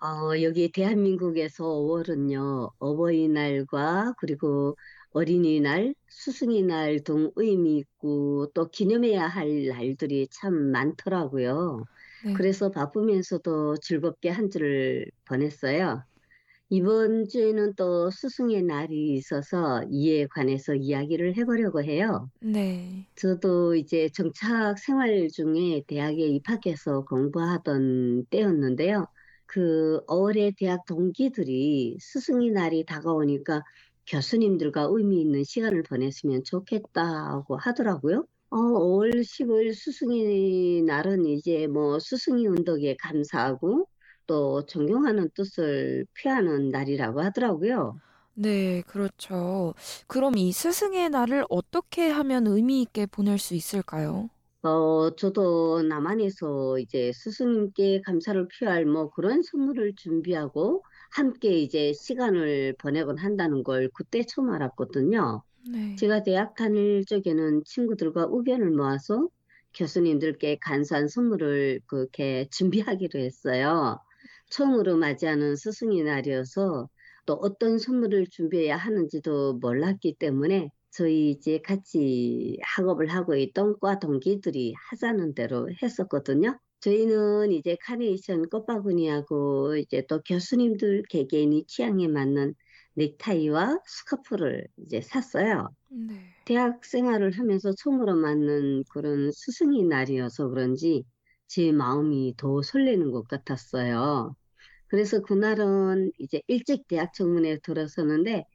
어, 여기 대한민국에서 5월은요, 어버이날과 그리고 어린이날, 스승의날 등 의미 있고 또 기념해야 할 날들이 참 많더라고요. 네. 그래서 바쁘면서도 즐겁게 한 주를 보냈어요. 이번 주에는 또 스승의 날이 있어서 이에 관해서 이야기를 해보려고 해요. 네. 저도 이제 정착 생활 중에 대학에 입학해서 공부하던 때였는데요. 그 어울의 대학 동기들이 스승의 날이 다가오니까 교수님들과 의미 있는 시간을 보냈으면 좋겠다고 하더라고요. 어, 5월 10일 스승의 날은 이제 뭐 스승의 운덕에 감사하고 또 존경하는 뜻을 표하는 날이라고 하더라고요. 네, 그렇죠. 그럼 이 스승의 날을 어떻게 하면 의미 있게 보낼 수 있을까요? 어, 저도 남한에서 이제 스승님께 감사를 표할 뭐 그런 선물을 준비하고 함께 이제 시간을 보내곤 한다는 걸 그때 처음 알았거든요. 네. 제가 대학 다닐 적에는 친구들과 의견을 모아서 교수님들께 간소한 선물을 그렇게 준비하기로 했어요. 처음으로 맞이하는 스승의 날이어서 또 어떤 선물을 준비해야 하는지도 몰랐기 때문에 저희 이제 같이 학업을 하고 있던 과 동기들이 하자는 대로 했었거든요. 저희는 이제 카네이션 꽃바구니하고 이제 또 교수님들 개개인이 취향에 맞는 넥타이와 스카프를 이제 샀어요. 네. 대학 생활을 하면서 처음으로 맞는 그런 스승의 날이어서 그런지 제 마음이 더 설레는 것 같았어요. 그래서 그날은 이제 일찍 대학 정문에 들어서는데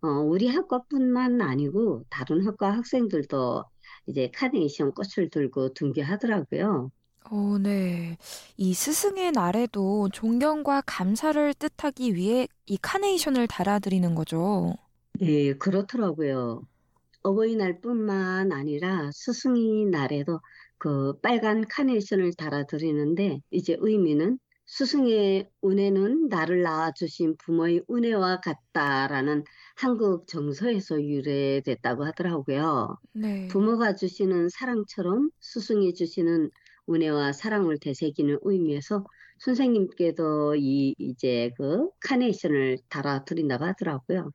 어, 우리 학과뿐만 아니고 다른 학과 학생들도 이제 카네이션 꽃을 들고 등교하더라고요. 어, 네. 이 스승의 날에도 존경과 감사를 뜻하기 위해 이 카네이션을 달아드리는 거죠. 네, 그렇더라고요. 어버이날뿐만 아니라 스승의 날에도 그 빨간 카네이션을 달아드리는데 이제 의미는 스승의 은혜는 나를 낳아주신 부모의 은혜와 같다라는 한국 정서에서 유래됐다고 하더라고요. 네. 부모가 주시는 사랑처럼 스승이 주시는 은혜와 사랑을 되새기는 의미에서 선생님께도 이 이제 그 카네이션을 달아드린다고 하더라고요.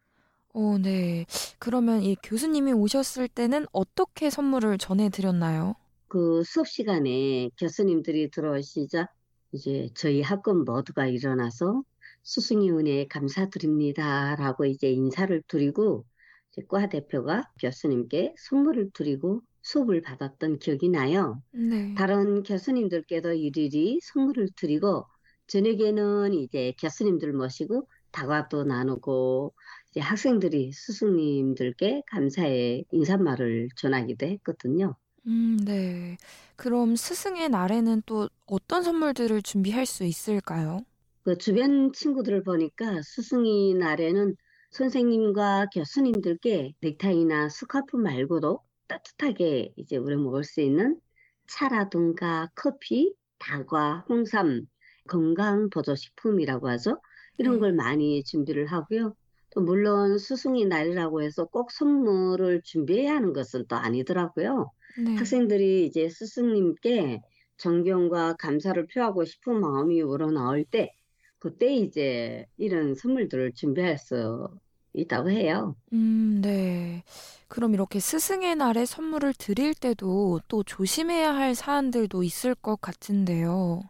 어, 네. 그러면 이 교수님이 오셨을 때는 어떻게 선물을 전해드렸나요? 그 수업 시간에 교수님들이 들어오시자 이제 저희 학급 모두가 일어나서 스승의 은혜에 감사드립니다라고 이제 인사를 드리고 이제 과 대표가 교수님께 선물을 드리고 수업을 받았던 기억이 나요. 네. 다른 교수님들께도 일일이 선물을 드리고 저녁에는 이제 교수님들 모시고 다과도 나누고 이제 학생들이 스승님들께 감사의 인사말을 전하기도 했거든요. 음, 네. 그럼 스승의 날에는 또 어떤 선물들을 준비할 수 있을까요? 그 주변 친구들을 보니까 스승의 날에는 선생님과 교수님들께 넥타이나 스카프 말고도 따뜻하게 이제 우려 먹을 수 있는 차라든가 커피, 다과, 홍삼, 건강 보조 식품이라고 하죠. 이런 네. 걸 많이 준비를 하고요. 또 물론 스승의 날이라고 해서 꼭 선물을 준비해야 하는 것은 또 아니더라고요. 네. 학생들이 이제 스승님께 존경과 감사를 표하고 싶은 마음이 우러나올 때 그때 이제 이런 선물들을 준비할 수 있다고 해요. 음, 네. 그럼 이렇게 스승의 날에 선물을 드릴 때도 또 조심해야 할 사안들도 있을 것 같은데요.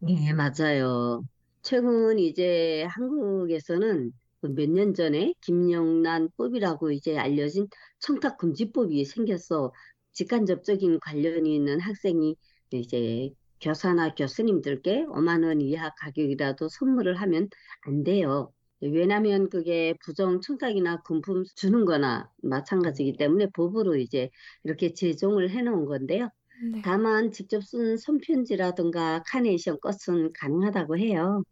네, 맞아요. 최근 이제 한국에서는 그몇년 전에 김영란법이라고 이제 알려진 청탁금지법이 생겨서 직간접적인 관련이 있는 학생이 이제 교사나 교수님들께 5만 원 이하 가격이라도 선물을 하면 안 돼요. 왜냐하면 그게 부정 청탁이나 금품 주는 거나 마찬가지이기 때문에 법으로 이제 이렇게 제정을 해놓은 건데요. 네. 다만 직접 쓴 손편지라든가 카네이션 꽃은 가능하다고 해요.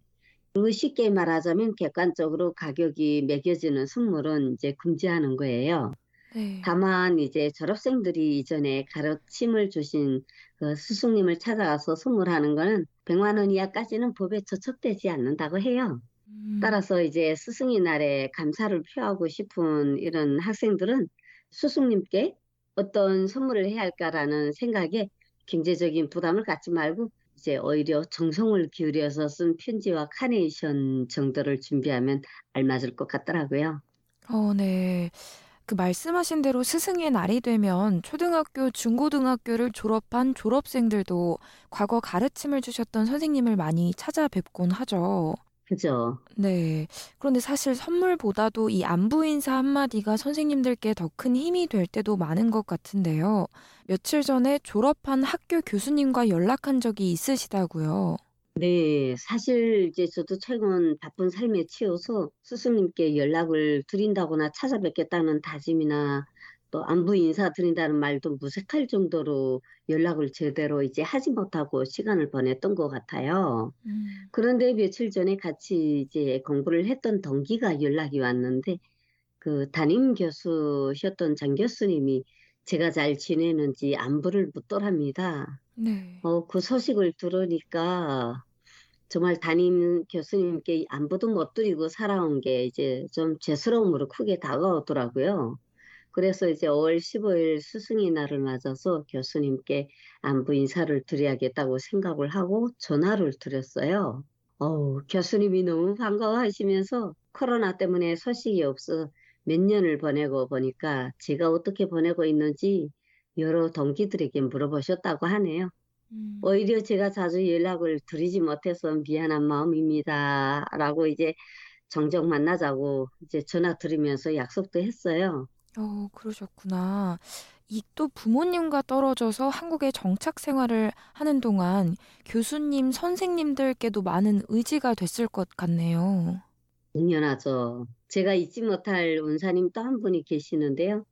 그리고 쉽게 말하자면 객관적으로 가격이 매겨지는 선물은 이제 금지하는 거예요. 네. 다만 이제 졸업생들이 이전에 가르침을 주신 그 스승님을 찾아가서 선물하는 거는 100만 원 이하까지는 법에 저촉되지 않는다고 해요. 음, 따라서 이제 스승의 날에 감사를 표하고 싶은 이런 학생들은 스승님께 어떤 선물을 해야 할까라는 생각에 경제적인 부담을 갖지 말고 이제 오히려 정성을 기울여서 쓴 편지와 카네이션 정도를 준비하면 알맞을 것 같더라고요. 어, 네. 그 말씀하신 대로 스승의 날이 되면 초등학교, 중고등학교를 졸업한 졸업생들도 과거 가르침을 주셨던 선생님을 많이 찾아뵙곤 하죠. 그죠? 네. 그런데 사실 선물보다도 이 안부 인사 한마디가 선생님들께 더 큰 힘이 될 때도 많은 것 같은데요. 며칠 전에 졸업한 학교 교수님과 연락한 적이 있으시다고요. 네, 사실 이제 저도 최근 바쁜 삶에 치여서 스승님께 연락을 드린다거나 찾아뵙겠다는 다짐이나 또 안부 인사 드린다는 말도 무색할 정도로 연락을 제대로 이제 하지 못하고 시간을 보냈던 것 같아요. 음, 그런데 며칠 전에 같이 이제 공부를 했던 동기가 연락이 왔는데 그 담임 교수셨던 장 교수님이 제가 잘 지내는지 안부를 묻더랍니다. 네. 어, 그 소식을 들으니까 정말 담임 교수님께 안부도 못 드리고 살아온 게 이제 좀 죄스러움으로 크게 다가오더라고요. 그래서 이제 5월 15일 스승의 날을 맞아서 교수님께 안부 인사를 드려야겠다고 생각을 하고 전화를 드렸어요. 어우, 교수님이 너무 반가워하시면서 코로나 때문에 소식이 없어 몇 년을 보내고 보니까 제가 어떻게 보내고 있는지 여러 동기들에게 물어보셨다고 하네요. 음, 오히려 제가 자주 연락을 드리지 못해서 미안한 마음입니다. 라고 이제 정정 만나자고 이제 전화 드리면서 약속도 했어요. 어, 그러셨구나. 이 또 부모님과 떨어져서 한국에 정착 생활을 하는 동안 교수님, 선생님들께도 많은 의지가 됐을 것 같네요. 당연하죠. 제가 잊지 못할 원사님 또 한 분이 계시는데요.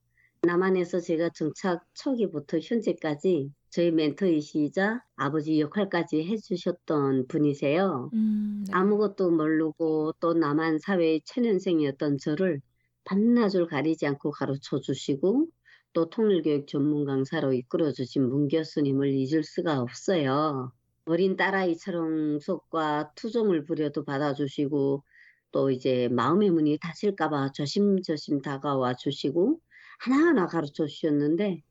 남한에서 제가 정착 초기부터 현재까지 저희 멘토이시자 아버지 역할까지 해주셨던 분이세요. 음, 네. 아무것도 모르고 또 남한 사회의 초년생이었던 저를 반나절 가리지 않고 가르쳐 주시고 또 통일교육 전문 강사로 이끌어 주신 문 교수님을 잊을 수가 없어요. 어린 딸아이처럼 속과 투정을 부려도 받아주시고 또 이제 마음의 문이 닫힐까 봐 조심조심 다가와 주시고 하나하나 가르쳐 주셨는데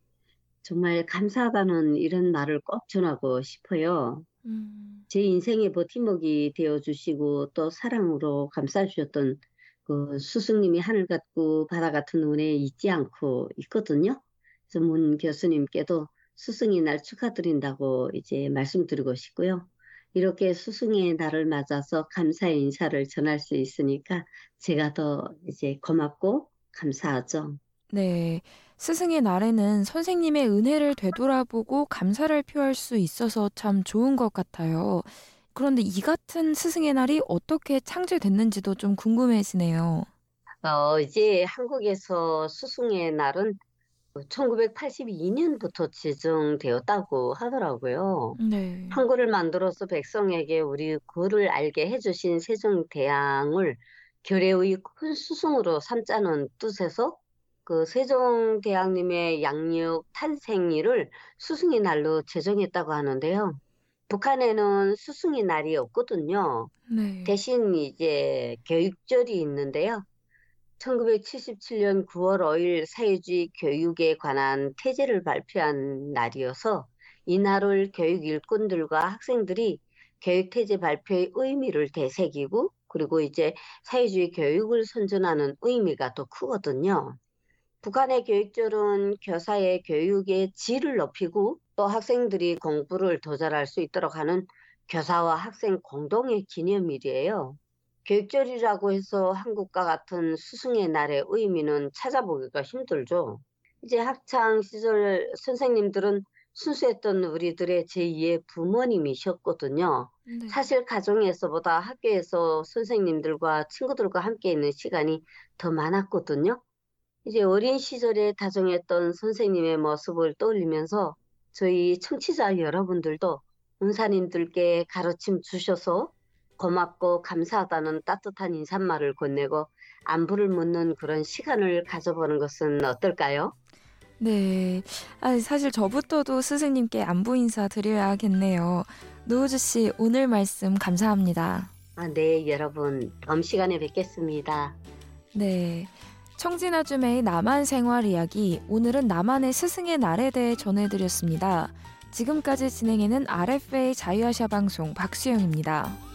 정말 감사하다는 이런 말을 꼭 전하고 싶어요. 음, 제 인생의 버팀목이 되어 주시고 또 사랑으로 감싸 주셨던 그 스승님이 하늘 같고 바다 같은 은혜 잊지 않고 있거든요. 그래서 문 교수님께도 스승의 날 축하드린다고 이제 말씀드리고 싶고요. 이렇게 스승의 날을 맞아서 감사의 인사를 전할 수 있으니까 제가 더 이제 고맙고 감사하죠. 네. 스승의 날에는 선생님의 은혜를 되돌아보고 감사를 표할 수 있어서 참 좋은 것 같아요. 그런데 이 같은 스승의 날이 어떻게 창제됐는지도 좀 궁금해지네요. 어, 이제 한국에서 스승의 날은 1982년부터 제정되었다고 하더라고요. 네. 한글을 만들어서 백성에게 우리 글을 알게 해주신 세종대왕을 결의의 큰 스승으로 삼자는 뜻에서 그 세종대왕님의 양력 탄생일을 스승의 날로 제정했다고 하는데요. 북한에는 스승의 날이 없거든요. 네. 대신 이제 교육절이 있는데요. 1977년 9월 5일 사회주의 교육에 관한 태제를 발표한 날이어서 이날을 교육 일꾼들과 학생들이 교육태제 발표의 의미를 되새기고 그리고 이제 사회주의 교육을 선전하는 의미가 더 크거든요. 북한의 교육절은 교사의 교육의 질을 높이고 또 학생들이 공부를 더 잘할 수 있도록 하는 교사와 학생 공동의 기념일이에요. 교육절이라고 해서 한국과 같은 스승의 날의 의미는 찾아보기가 힘들죠. 이제 학창 시절 선생님들은 순수했던 우리들의 제2의 부모님이셨거든요. 네. 사실 가정에서보다 학교에서 선생님들과 친구들과 함께 있는 시간이 더 많았거든요. 이제 어린 시절에 다정했던 선생님의 모습을 떠올리면서 저희 청취자 여러분들도 은사님들께 가르침 주셔서 고맙고 감사하다는 따뜻한 인사말을 건네고 안부를 묻는 그런 시간을 가져보는 것은 어떨까요? 네. 아, 사실 저부터도 스승님께 안부 인사 드려야겠네요. 노우주 씨, 오늘 말씀 감사합니다. 아, 네, 여러분. 다음 시간에 뵙겠습니다. 네. 청진아줌의 남한 생활 이야기, 오늘은 남한의 스승의 날에 대해 전해드렸습니다. 지금까지 진행해는 RFA 자유아시아 방송 박수영입니다.